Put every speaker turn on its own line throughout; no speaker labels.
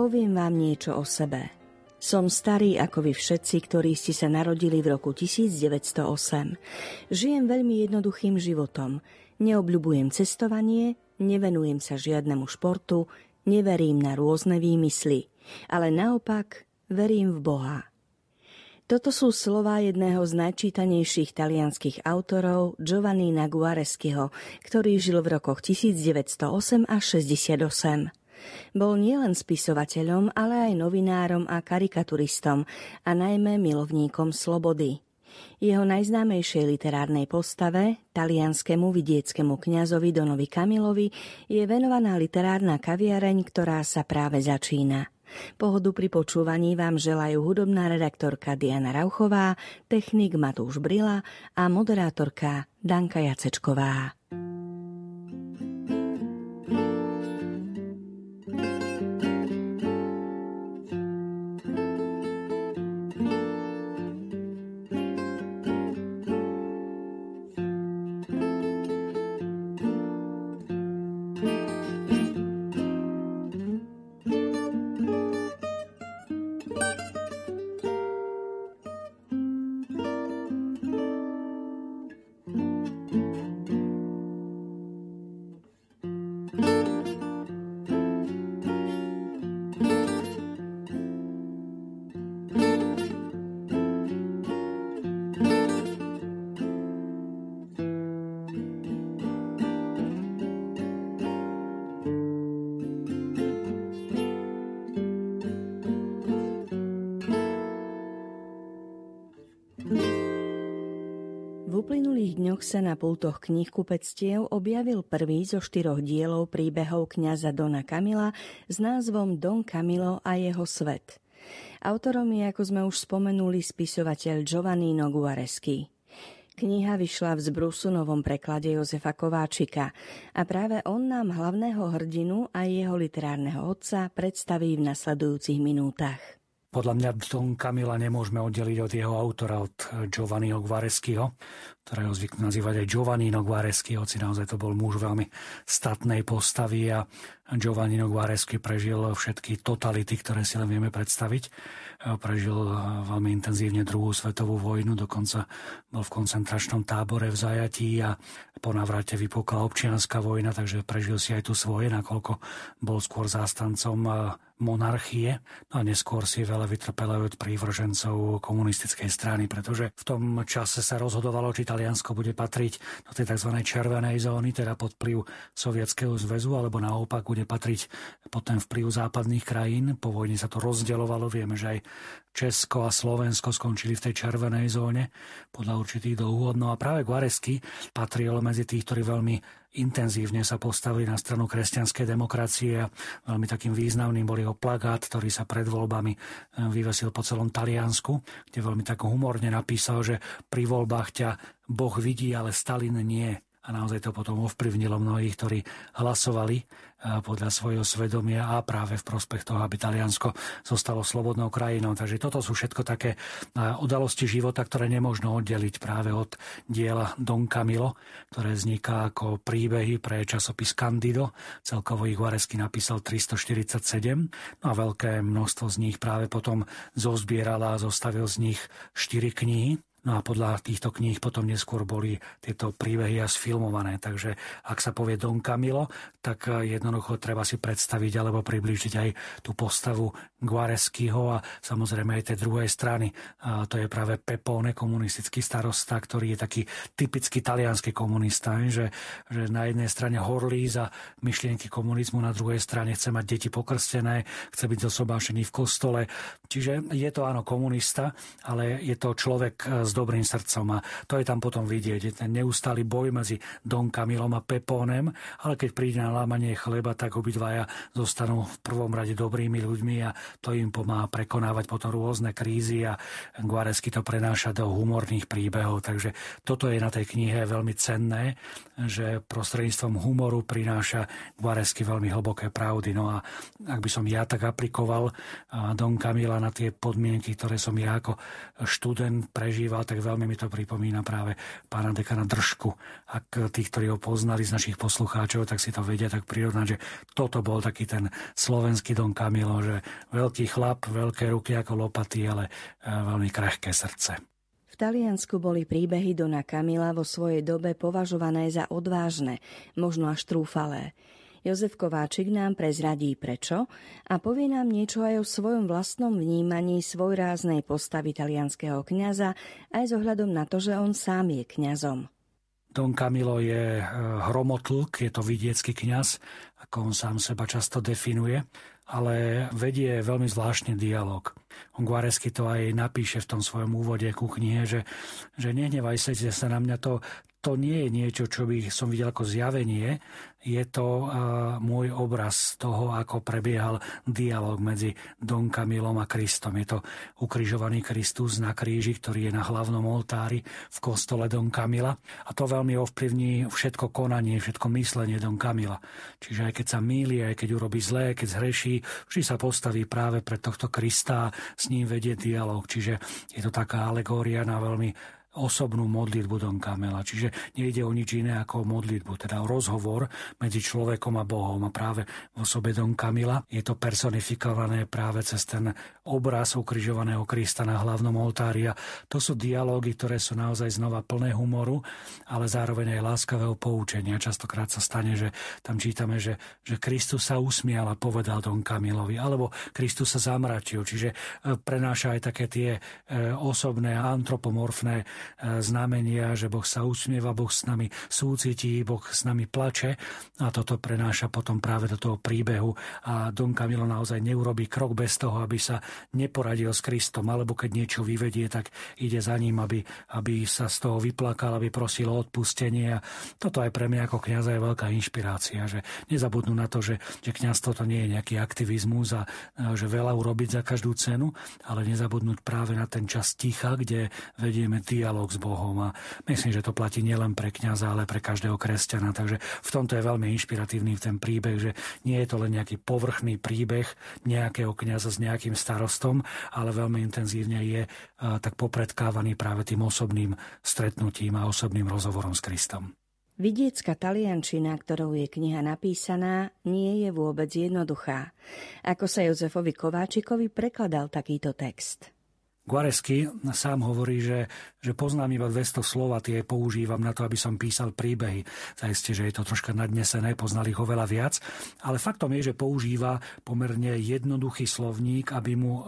poviem vám niečo o sebe. Som starý ako vy všetci, ktorí ste sa narodili v roku 1908. Žijem veľmi jednoduchým životom. Neobľubujem cestovanie, nevenujem sa žiadnemu športu, neverím na rôzne výmysly, ale naopak verím v Boha. Toto sú slova jedného z najčítanejších talianských autorov Giovannina Guareschiho, ktorý žil v rokoch 1908 až 68. Bol nielen spisovateľom, ale aj novinárom a karikaturistom a najmä milovníkom slobody. Jeho najznámejšej literárnej postave, talianskému vidieckému kňazovi Donovi Kamilovi, je venovaná literárna kaviareň, ktorá sa práve začína. Pohodu pri počúvaní vám želajú hudobná redaktorka Diana Rauchová, technik Matúš Brila a moderátorka Danka Jacečková. Uplynulých dňoch sa na pultoch knihkupectiev objavil prvý zo štyroch dielov príbehov kňaza Dona Kamila s názvom Don Camilo a jeho svet. Autorom je, ako sme už spomenuli, spisovateľ Giovannino Guareschi. Kniha vyšla v zbrusunovom preklade Jozefa Kováčika a práve on nám hlavného hrdinu a jeho literárneho otca predstaví v nasledujúcich minútach.
Podľa mňa Don Camila nemôžeme oddeliť od jeho autora, od Giovanniho Guareschiho, ktorého zvyknú nazývať aj Giovannino Guareschi, hoci naozaj to bol muž veľmi statnej postavy a Giovannino Guareschi prežil všetky totality, ktoré si len vieme predstaviť. Prežil veľmi intenzívne druhú svetovú vojnu, dokonca bol v koncentračnom tábore v zajatí a po navrate vypukla občianská vojna, takže prežil si aj tu svoje, nakoľko bol skôr zástancom monarchie no a neskôr si veľa vytrpel od prívržencov komunistickej strany, pretože v tom čase sa rozhodovalo, či Taliansko bude patriť do tej tzv. červenej zóny, teda pod vplyv Sovietskeho zväzu, alebo naopak bude patriť pod ten vplyv západných krajín. Po vojne sa to rozdeľovalo, vieme, že aj Česko a Slovensko skončili v tej červenej zóne podľa určitých dohôd. No a práve Guaresky patril medzi tých, ktorí veľmi intenzívne sa postavili na stranu kresťanskej demokracie a veľmi takým významným bol jeho plagát, ktorý sa pred voľbami eh, vyvesil po celom Taliansku, kde veľmi tak humorne napísal, že pri voľbách ťa Boh vidí, ale Stalin nie a naozaj to potom ovplyvnilo mnohých, ktorí hlasovali podľa svojho svedomia a práve v prospech toho, aby Taliansko zostalo slobodnou krajinou. Takže toto sú všetko také udalosti života, ktoré nemôžno oddeliť práve od diela Don Camilo, ktoré vzniká ako príbehy pre časopis Candido. Celkovo ich Varesky napísal 347 no a veľké množstvo z nich práve potom zozbierala a zostavil z nich 4 knihy No a podľa týchto kníh potom neskôr boli tieto príbehy a sfilmované. Takže ak sa povie Don Camilo, tak eh, jednoducho treba si predstaviť alebo priblížiť aj tú postavu Guareskyho a samozrejme aj tej druhej strany. A to je práve Pepone, komunistický starosta, ktorý je taký typický talianský komunista, že, že na jednej strane horlí za myšlienky komunizmu, na druhej strane chce mať deti pokrstené, chce byť zosobášený v kostole. Čiže je to áno komunista, ale je to človek eh, s dobrým srdcom a to je tam potom vidieť. Je ten neustály boj medzi Don Camilom a Pepónem, ale keď príde na lámanie chleba, tak obidvaja zostanú v prvom rade dobrými ľuďmi a to im pomáha prekonávať potom rôzne krízy a Guaresky to prenáša do humorných príbehov. Takže toto je na tej knihe veľmi cenné, že prostredníctvom humoru prináša Guaresky veľmi hlboké pravdy. No a ak by som ja tak aplikoval Don Camila na tie podmienky, ktoré som ja ako študent prežíval Kamila, tak veľmi mi to pripomína práve pána dekana Držku. Ak tí, ktorí ho poznali z našich poslucháčov, tak si to vedia tak prirovnať, že toto bol taký ten slovenský Don Kamilo, že veľký chlap, veľké ruky ako lopaty, ale e, veľmi krehké srdce.
V Taliansku boli príbehy Dona Kamila vo svojej dobe považované za odvážne, možno až trúfalé. Jozef Kováčik nám prezradí prečo a povie nám niečo aj o svojom vlastnom vnímaní svojráznej postavy talianského kňaza aj s ohľadom na to, že on sám je kňazom.
Don Camilo je eh, hromotlk, je to vidiecký kňaz, ako on sám seba často definuje, ale vedie veľmi zvláštny dialog. On Guaresky to aj napíše v tom svojom úvode ku knihe, že, že nehnevaj sa na mňa, to, to nie je niečo, čo by som videl ako zjavenie, je to môj obraz toho, ako prebiehal dialog medzi Don Kamilom a Kristom. Je to ukrižovaný Kristus na kríži, ktorý je na hlavnom oltári v kostole Don Kamila a to veľmi ovplyvní všetko konanie, všetko myslenie Don Kamila. Čiže aj keď sa míli, aj keď urobí zlé, keď zhreší, vždy sa postaví práve pre tohto Krista s ním vedie dialog. Čiže je to taká alegória na veľmi osobnú modlitbu Don Kamela. Čiže nejde o nič iné ako o modlitbu, teda o rozhovor medzi človekom a Bohom. A práve v osobe Don Kamila je to personifikované práve cez ten obraz ukrižovaného Krista na hlavnom oltári. A to sú dialógy, ktoré sú naozaj znova plné humoru, ale zároveň aj láskavého poučenia. Častokrát sa stane, že tam čítame, že, že Kristus sa usmial a povedal Don Kamilovi, alebo Kristus sa zamračil. Čiže e, prenáša aj také tie e, osobné antropomorfné znamenia, že Boh sa usmieva, Boh s nami súcití, Boh s nami plače a toto prenáša potom práve do toho príbehu. A Don Camilo naozaj neurobí krok bez toho, aby sa neporadil s Kristom, alebo keď niečo vyvedie, tak ide za ním, aby, aby sa z toho vyplakal, aby prosil o odpustenie. A toto aj pre mňa ako kniaza je veľká inšpirácia, že nezabudnú na to, že, že kniazstvo to nie je nejaký aktivizmus a, že veľa urobiť za každú cenu, ale nezabudnúť práve na ten čas ticha, kde vedieme dia dialog s Bohom a myslím, že to platí nielen pre kňaza, ale pre každého kresťana. Takže v tomto je veľmi inšpiratívny ten príbeh, že nie je to len nejaký povrchný príbeh nejakého kňaza s nejakým starostom, ale veľmi intenzívne je tak popredkávaný práve tým osobným stretnutím a osobným rozhovorom s Kristom.
Vidiecka taliančina, ktorou je kniha napísaná, nie je vôbec jednoduchá. Ako sa Jozefovi Kováčikovi prekladal takýto text?
Guaresky sám hovorí, že, že poznám iba 200 slov a tie používam na to, aby som písal príbehy. Zajistie, že je to troška nadnesené, poznali ho veľa viac, ale faktom je, že používa pomerne jednoduchý slovník, aby mu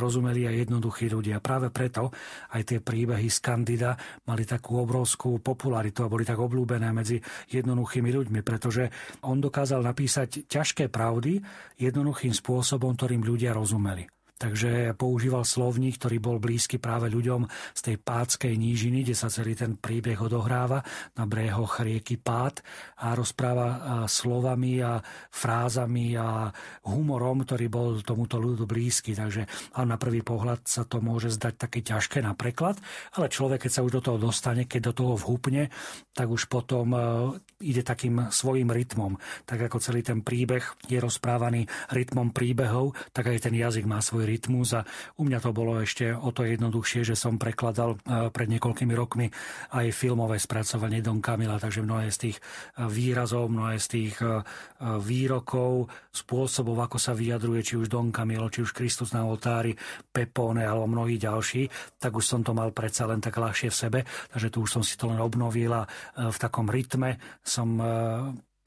rozumeli aj jednoduchí ľudia. Práve preto aj tie príbehy z Candida mali takú obrovskú popularitu a boli tak obľúbené medzi jednoduchými ľuďmi, pretože on dokázal napísať ťažké pravdy jednoduchým spôsobom, ktorým ľudia rozumeli. Takže používal slovník, ktorý bol blízky práve ľuďom z tej pátskej nížiny, kde sa celý ten príbeh odohráva na brehoch rieky Pát a rozpráva slovami a frázami a humorom, ktorý bol tomuto ľudu blízky. Takže a na prvý pohľad sa to môže zdať také ťažké na preklad, ale človek, keď sa už do toho dostane, keď do toho vhupne, tak už potom e, ide takým svojim rytmom. Tak ako celý ten príbeh je rozprávaný rytmom príbehov, tak aj ten jazyk má svoj rytmus a u mňa to bolo ešte o to jednoduchšie, že som prekladal e, pred niekoľkými rokmi aj filmové spracovanie Don Kamila, takže mnohé z tých e, výrazov, mnohé z tých e, výrokov, spôsobov, ako sa vyjadruje či už Don Camilo, či už Kristus na oltári, Pepone alebo mnohí ďalší, tak už som to mal predsa len tak ľahšie v sebe, takže tu už som si to len obnovil a v takom rytme som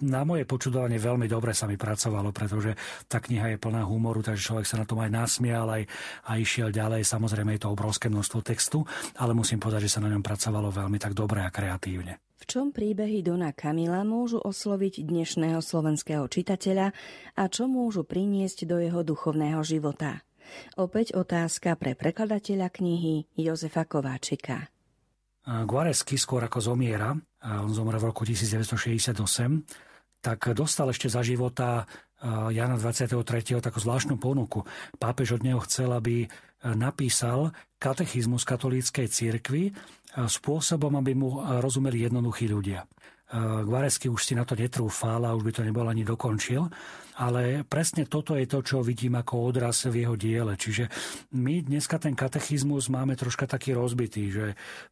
na moje počudovanie veľmi dobre sa mi pracovalo, pretože tá kniha je plná humoru, takže človek sa na tom aj nasmial, aj, aj išiel ďalej. Samozrejme je to obrovské množstvo textu, ale musím povedať, že sa na ňom pracovalo veľmi tak dobre a kreatívne.
V čom príbehy Dona Kamila môžu osloviť dnešného slovenského čitateľa a čo môžu priniesť do jeho duchovného života? Opäť otázka pre prekladateľa knihy Jozefa Kováčika.
Guaresky skôr ako zomiera, on zomrel v roku 1968, tak dostal ešte za života eh, Jana 23. takú zvláštnu ponuku. Pápež od neho chcel, aby eh, napísal katechizmus katolíckej cirkvi eh, spôsobom, aby mu rozumeli jednoduchí ľudia. Gvaresky už si na to netrúfal a už by to nebol ani dokončil ale presne toto je to, čo vidím ako odraz v jeho diele. Čiže my dneska ten katechizmus máme troška taký rozbitý, že,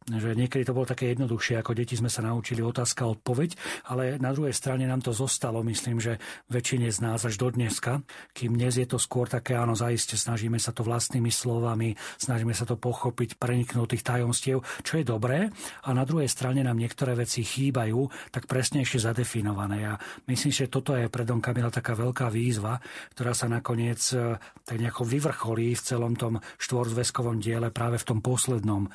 že niekedy to bolo také jednoduchšie, ako deti sme sa naučili otázka odpoveď, ale na druhej strane nám to zostalo, myslím, že väčšine z nás až do dneska, kým dnes je to skôr také, áno, zaiste snažíme sa to vlastnými slovami, snažíme sa to pochopiť, preniknúť tých tajomstiev, čo je dobré, a na druhej strane nám niektoré veci chýbajú, tak presnejšie zadefinované. A myslím, že toto je pre Don Kamila taká veľká veľká výzva, ktorá sa nakoniec e, tak nejako vyvrcholí v celom tom štvorzveskovom diele práve v tom poslednom e,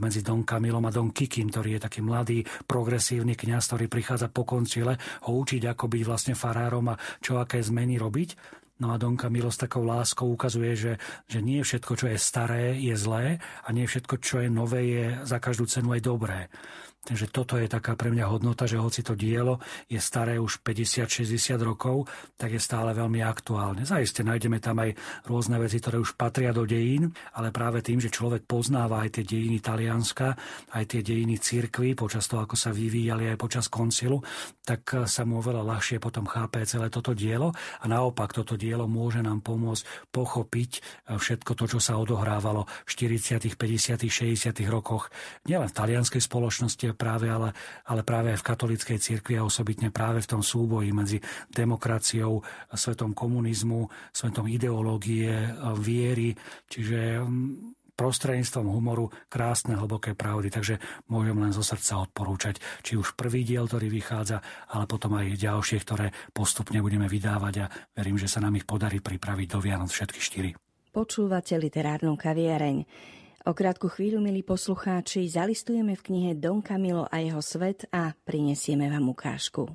medzi Don Kamilom a Don Kikim, ktorý je taký mladý, progresívny kňaz, ktorý prichádza po koncile ho učiť, ako byť vlastne farárom a čo aké zmeny robiť. No a Don Camilo s takou láskou ukazuje, že, že nie všetko, čo je staré, je zlé a nie všetko, čo je nové, je za každú cenu aj dobré. Takže toto je taká pre mňa hodnota, že hoci to dielo je staré už 50-60 rokov, tak je stále veľmi aktuálne. Zajiste nájdeme tam aj rôzne veci, ktoré už patria do dejín, ale práve tým, že človek poznáva aj tie dejiny Talianska, aj tie dejiny cirkvy, počas toho, ako sa vyvíjali aj počas koncilu, tak sa mu oveľa ľahšie potom chápe celé toto dielo a naopak toto dielo môže nám pomôcť pochopiť všetko to, čo sa odohrávalo v 40., 50., 60. rokoch nielen v talianskej spoločnosti, práve, ale, ale práve aj v katolíckej cirkvi a osobitne práve v tom súboji medzi demokraciou, svetom komunizmu, svetom ideológie, viery, čiže mm, prostredníctvom humoru krásne, hlboké pravdy. Takže môžem len zo srdca odporúčať, či už prvý diel, ktorý vychádza, ale potom aj ďalšie, ktoré postupne budeme vydávať a verím, že sa nám ich podarí pripraviť do Vianoc všetky štyri.
Počúvate literárnu kaviareň. O krátku chvíľu, milí poslucháči, zalistujeme v knihe Don Camilo a jeho svet a prinesieme vám ukážku.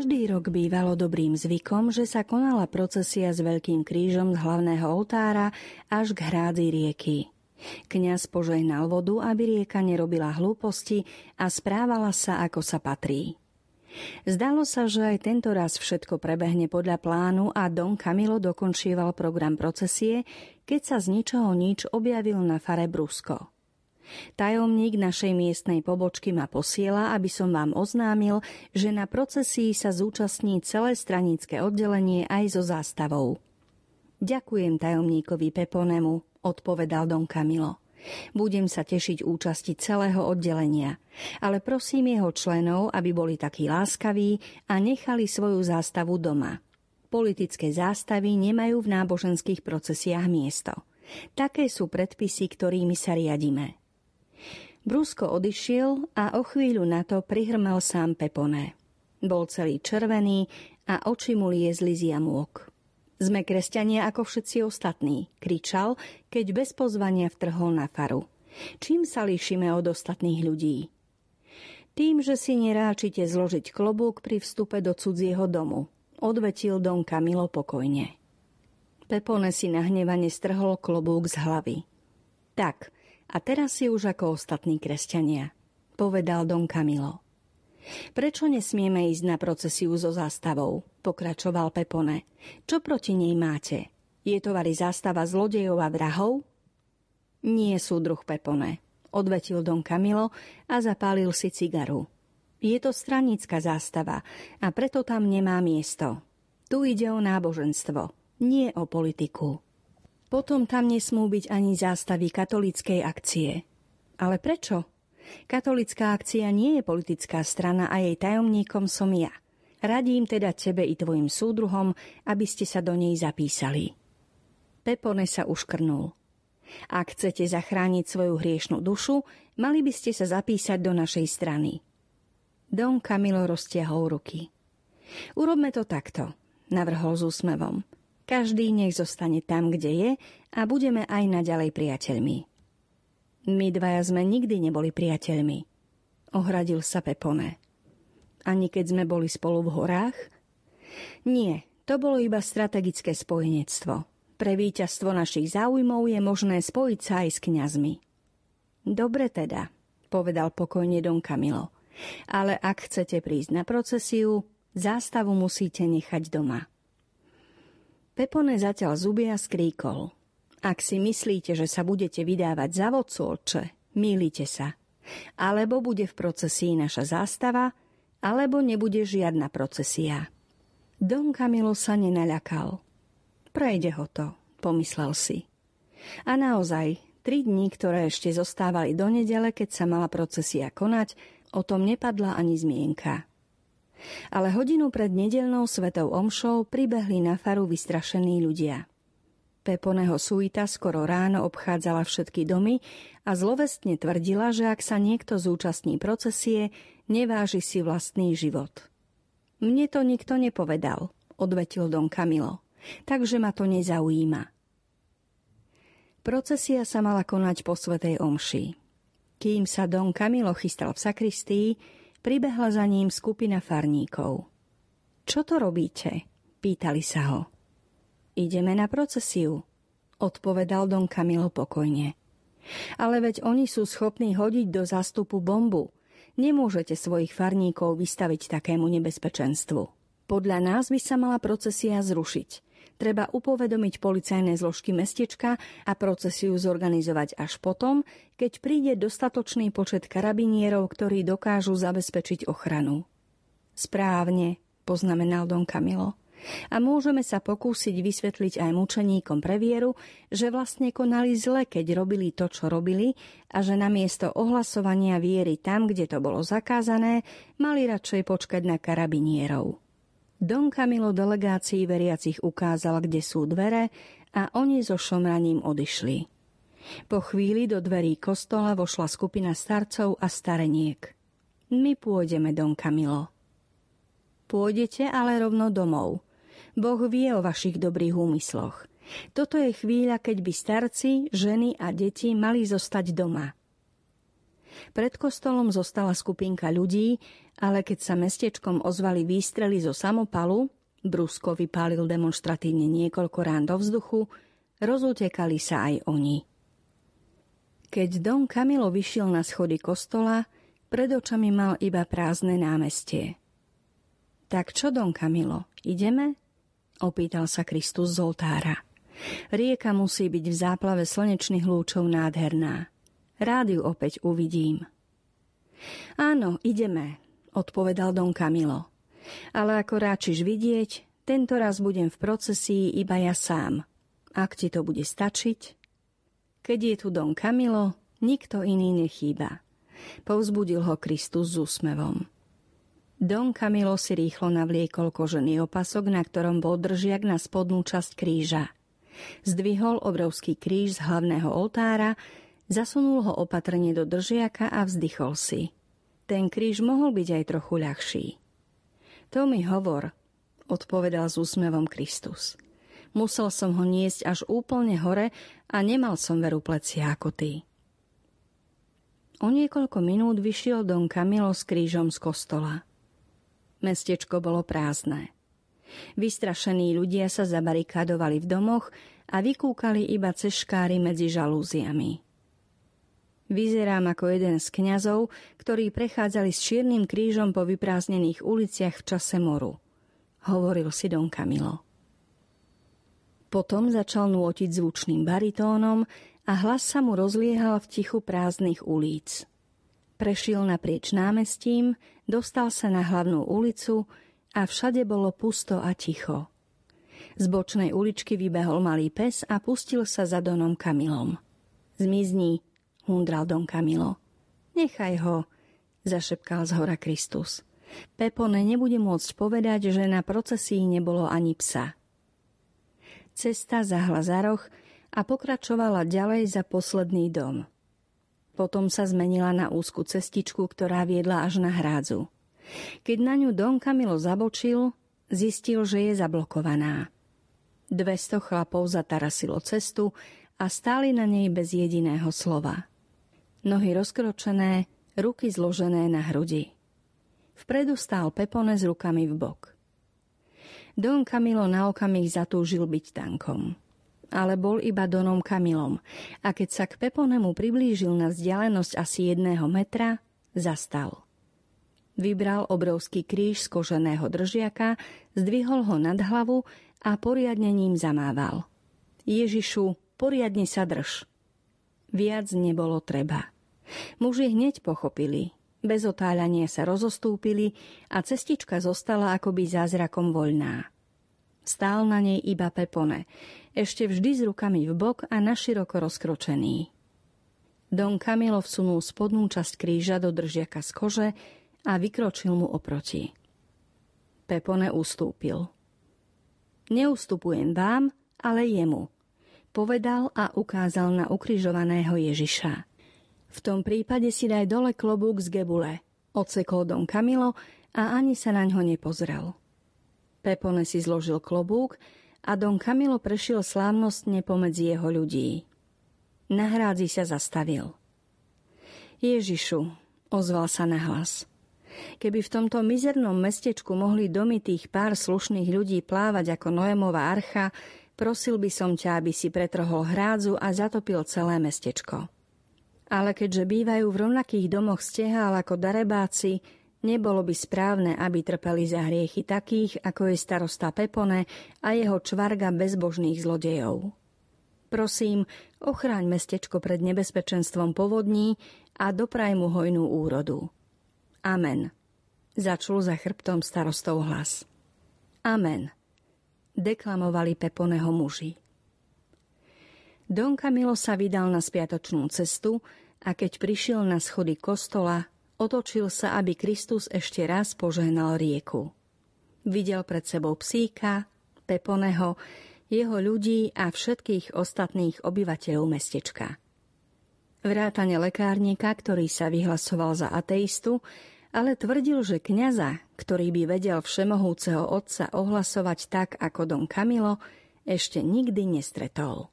Každý rok bývalo dobrým zvykom, že sa konala procesia s veľkým krížom z hlavného oltára až k hrádzi rieky. Kňaz požehnal vodu, aby rieka nerobila hlúposti a správala sa, ako sa patrí. Zdalo sa, že aj tento raz všetko prebehne podľa plánu a Don Camilo dokončieval program procesie, keď sa z ničoho nič objavil na fare Brusko. Tajomník našej miestnej pobočky ma posiela, aby som vám oznámil, že na procesii sa zúčastní celé stranické oddelenie aj so zástavou. Ďakujem tajomníkovi Peponemu, odpovedal Don Camilo. Budem sa tešiť účasti celého oddelenia, ale prosím jeho členov, aby boli takí láskaví a nechali svoju zástavu doma. Politické zástavy nemajú v náboženských procesiách miesto. Také sú predpisy, ktorými sa riadime. Brúsko odišiel a o chvíľu na to prihrmel sám Pepone. Bol celý červený a oči mu liezli z jamôk. Sme kresťania ako všetci ostatní, kričal, keď bez pozvania vtrhol na faru. Čím sa líšime od ostatných ľudí? Tým, že si neráčite zložiť klobúk pri vstupe do cudzieho domu, odvetil Don Camilo pokojne. Pepone si nahnevane strhol klobúk z hlavy. Tak, a teraz si už ako ostatní kresťania, povedal Don Camilo. Prečo nesmieme ísť na procesiu so zástavou? Pokračoval Pepone. Čo proti nej máte? Je to vari zástava zlodejov a vrahov? Nie, súdruh Pepone, odvetil Don Camilo a zapálil si cigaru. Je to stranická zástava a preto tam nemá miesto. Tu ide o náboženstvo, nie o politiku. Potom tam nesmú byť ani zástavy katolíckej akcie. Ale prečo? Katolická akcia nie je politická strana a jej tajomníkom som ja. Radím teda tebe i tvojim súdruhom, aby ste sa do nej zapísali. Pepone sa uškrnul. Ak chcete zachrániť svoju hriešnú dušu, mali by ste sa zapísať do našej strany. Don Camilo roztiahol ruky. Urobme to takto, navrhol s úsmevom. Každý nech zostane tam, kde je a budeme aj naďalej priateľmi. My dvaja sme nikdy neboli priateľmi. Ohradil sa Pepone. Ani keď sme boli spolu v horách? Nie, to bolo iba strategické spojenectvo. Pre víťazstvo našich záujmov je možné spojiť sa aj s kňazmi. Dobre teda, povedal pokojne Don Camilo. Ale ak chcete prísť na procesiu, zástavu musíte nechať doma. Pepone zatiaľ zuby a skríkol. Ak si myslíte, že sa budete vydávať za vodcu, oče, mýlite sa. Alebo bude v procesii naša zástava, alebo nebude žiadna procesia. Don Camilo sa nenaľakal. Prejde ho to, pomyslel si. A naozaj, tri dní, ktoré ešte zostávali do nedele, keď sa mala procesia konať, o tom nepadla ani zmienka. Ale hodinu pred nedelnou svetou omšou pribehli na faru vystrašení ľudia. Peponeho suita skoro ráno obchádzala všetky domy a zlovestne tvrdila, že ak sa niekto zúčastní procesie, neváži si vlastný život. Mne to nikto nepovedal, odvetil Don Camilo, takže ma to nezaujíma. Procesia sa mala konať po svetej omši. Kým sa Don Camilo chystal v sakristii, Pribehla za ním skupina farníkov. Čo to robíte? Pýtali sa ho. Ideme na procesiu, odpovedal Don Camilo pokojne. Ale veď oni sú schopní hodiť do zástupu bombu. Nemôžete svojich farníkov vystaviť takému nebezpečenstvu. Podľa nás by sa mala procesia zrušiť – treba upovedomiť policajné zložky mestečka a procesiu zorganizovať až potom, keď príde dostatočný počet karabinierov, ktorí dokážu zabezpečiť ochranu. Správne, poznamenal Don Camilo. A môžeme sa pokúsiť vysvetliť aj mučeníkom pre vieru, že vlastne konali zle, keď robili to, čo robili a že namiesto ohlasovania viery tam, kde to bolo zakázané, mali radšej počkať na karabinierov. Don Camilo delegácii veriacich ukázal, kde sú dvere a oni so šomraním odišli. Po chvíli do dverí kostola vošla skupina starcov a stareniek. My pôjdeme, Don Camilo. Pôjdete ale rovno domov. Boh vie o vašich dobrých úmysloch. Toto je chvíľa, keď by starci, ženy a deti mali zostať doma. Pred kostolom zostala skupinka ľudí, ale keď sa mestečkom ozvali výstrely zo samopalu, Brusko vypálil demonstratívne niekoľko rán do vzduchu, rozutekali sa aj oni. Keď Don Camilo vyšiel na schody kostola, pred očami mal iba prázdne námestie. Tak čo, Don Camilo, ideme? Opýtal sa Kristus z oltára. Rieka musí byť v záplave slnečných lúčov nádherná. Rád ju opäť uvidím. Áno, ideme, odpovedal Don Camilo. Ale ako ráčiš vidieť, tento raz budem v procesii iba ja sám. Ak ti to bude stačiť? Keď je tu Don Camilo, nikto iný nechýba. Povzbudil ho Kristus s úsmevom. Don Camilo si rýchlo navliekol kožený opasok, na ktorom bol držiak na spodnú časť kríža. Zdvihol obrovský kríž z hlavného oltára Zasunul ho opatrne do držiaka a vzdychol si. Ten kríž mohol byť aj trochu ľahší. To mi hovor, odpovedal s úsmevom Kristus. Musel som ho niesť až úplne hore a nemal som veru plecia ako ty. O niekoľko minút vyšiel Don Camilo s krížom z kostola. Mestečko bolo prázdne. Vystrašení ľudia sa zabarikádovali v domoch a vykúkali iba cez škáry medzi žalúziami. Vyzerám ako jeden z kňazov, ktorí prechádzali s čiernym krížom po vyprázdnených uliciach v čase moru. Hovoril si Don Camilo. Potom začal nôtiť zvučným baritónom a hlas sa mu rozliehal v tichu prázdnych ulíc. Prešiel naprieč námestím, dostal sa na hlavnú ulicu a všade bolo pusto a ticho. Z bočnej uličky vybehol malý pes a pustil sa za Donom Kamilom. Zmizni, hundral Don Camilo. Nechaj ho, zašepkal z hora Kristus. Pepone nebude môcť povedať, že na procesii nebolo ani psa. Cesta zahla za roh a pokračovala ďalej za posledný dom. Potom sa zmenila na úzku cestičku, ktorá viedla až na hrádzu. Keď na ňu Don Camilo zabočil, zistil, že je zablokovaná. Dvesto chlapov zatarasilo cestu a stáli na nej bez jediného slova nohy rozkročené, ruky zložené na hrudi. Vpredu stál Pepone s rukami v bok. Don Camilo na okamih zatúžil byť tankom. Ale bol iba Donom Camilom a keď sa k Peponemu priblížil na vzdialenosť asi jedného metra, zastal. Vybral obrovský kríž z koženého držiaka, zdvihol ho nad hlavu a poriadne ním zamával. Ježišu, poriadne sa drž. Viac nebolo treba. Muži hneď pochopili. Bez otáľania sa rozostúpili a cestička zostala akoby zázrakom voľná. Stál na nej iba Pepone, ešte vždy s rukami v bok a naširoko rozkročený. Don Camilo vsunul spodnú časť kríža do držiaka z kože a vykročil mu oproti. Pepone ustúpil. Neustupujem vám, ale jemu – povedal a ukázal na ukrižovaného Ježiša. V tom prípade si daj dole klobúk z gebule, odsekol Don Camilo a ani sa na ňo nepozrel. Pepone si zložil klobúk a Don Camilo prešiel slávnostne pomedzi jeho ľudí. Na hrádzi sa zastavil. Ježišu, ozval sa na hlas. Keby v tomto mizernom mestečku mohli domy tých pár slušných ľudí plávať ako Noémová archa, Prosil by som ťa, aby si pretrhol hrádzu a zatopil celé mestečko. Ale keďže bývajú v rovnakých domoch stehál ako darebáci, nebolo by správne, aby trpeli za hriechy takých, ako je starosta Pepone a jeho čvarga bezbožných zlodejov. Prosím, ochráň mestečko pred nebezpečenstvom povodní a dopraj mu hojnú úrodu. Amen. Začul za chrbtom starostov hlas. Amen deklamovali Peponeho muži. Don Camilo sa vydal na spiatočnú cestu a keď prišiel na schody kostola, otočil sa, aby Kristus ešte raz požehnal rieku. Videl pred sebou psíka, Peponeho, jeho ľudí a všetkých ostatných obyvateľov mestečka. Vrátane lekárnika, ktorý sa vyhlasoval za ateistu, ale tvrdil, že kňaza, ktorý by vedel všemohúceho otca ohlasovať tak ako Don Camilo, ešte nikdy nestretol.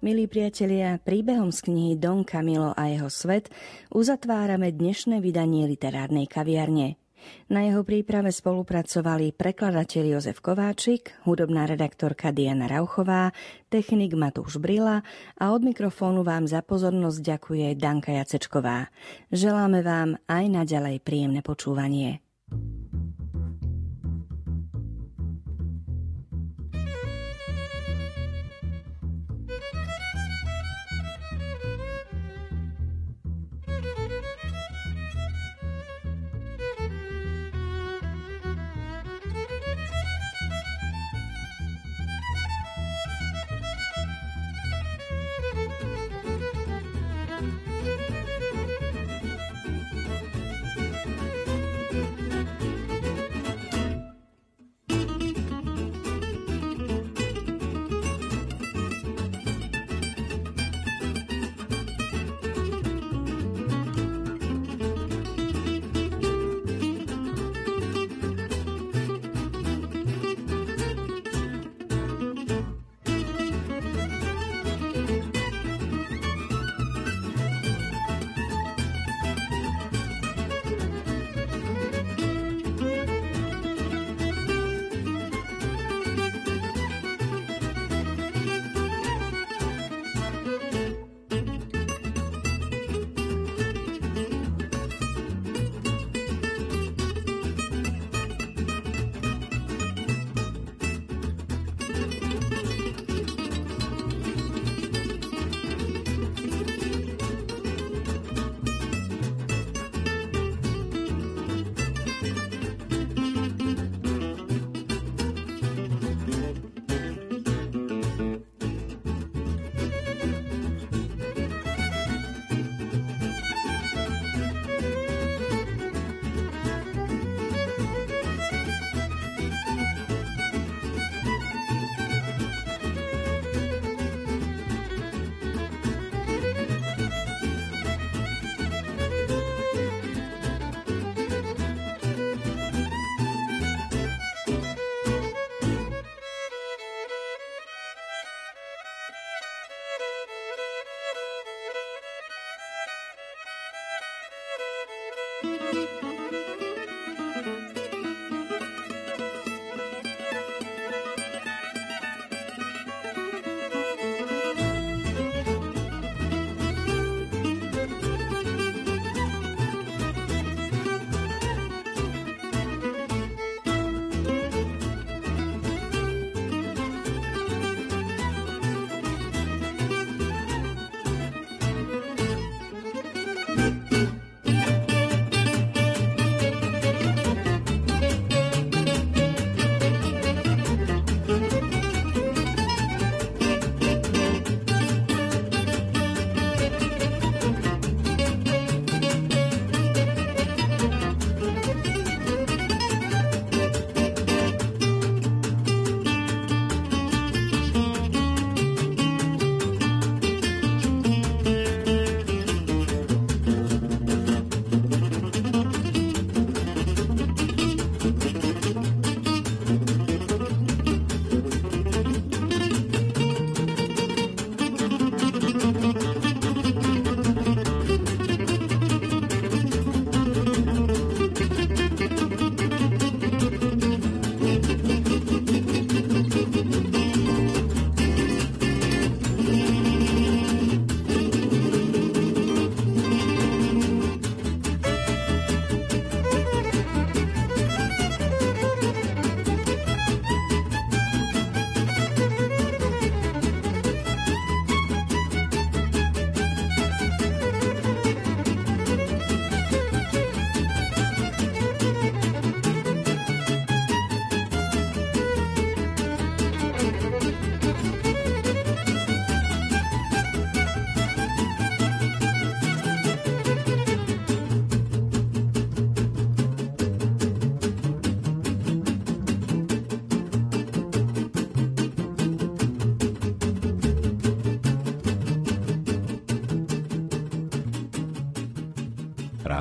Milí priatelia, príbehom z knihy Don Camilo a jeho svet uzatvárame dnešné vydanie literárnej kaviarne. Na jeho príprave spolupracovali prekladateľ Jozef Kováčik, hudobná redaktorka Diana Rauchová, technik Matúš Brila a od mikrofónu vám za pozornosť ďakuje Danka Jacečková. Želáme vám aj naďalej príjemné počúvanie.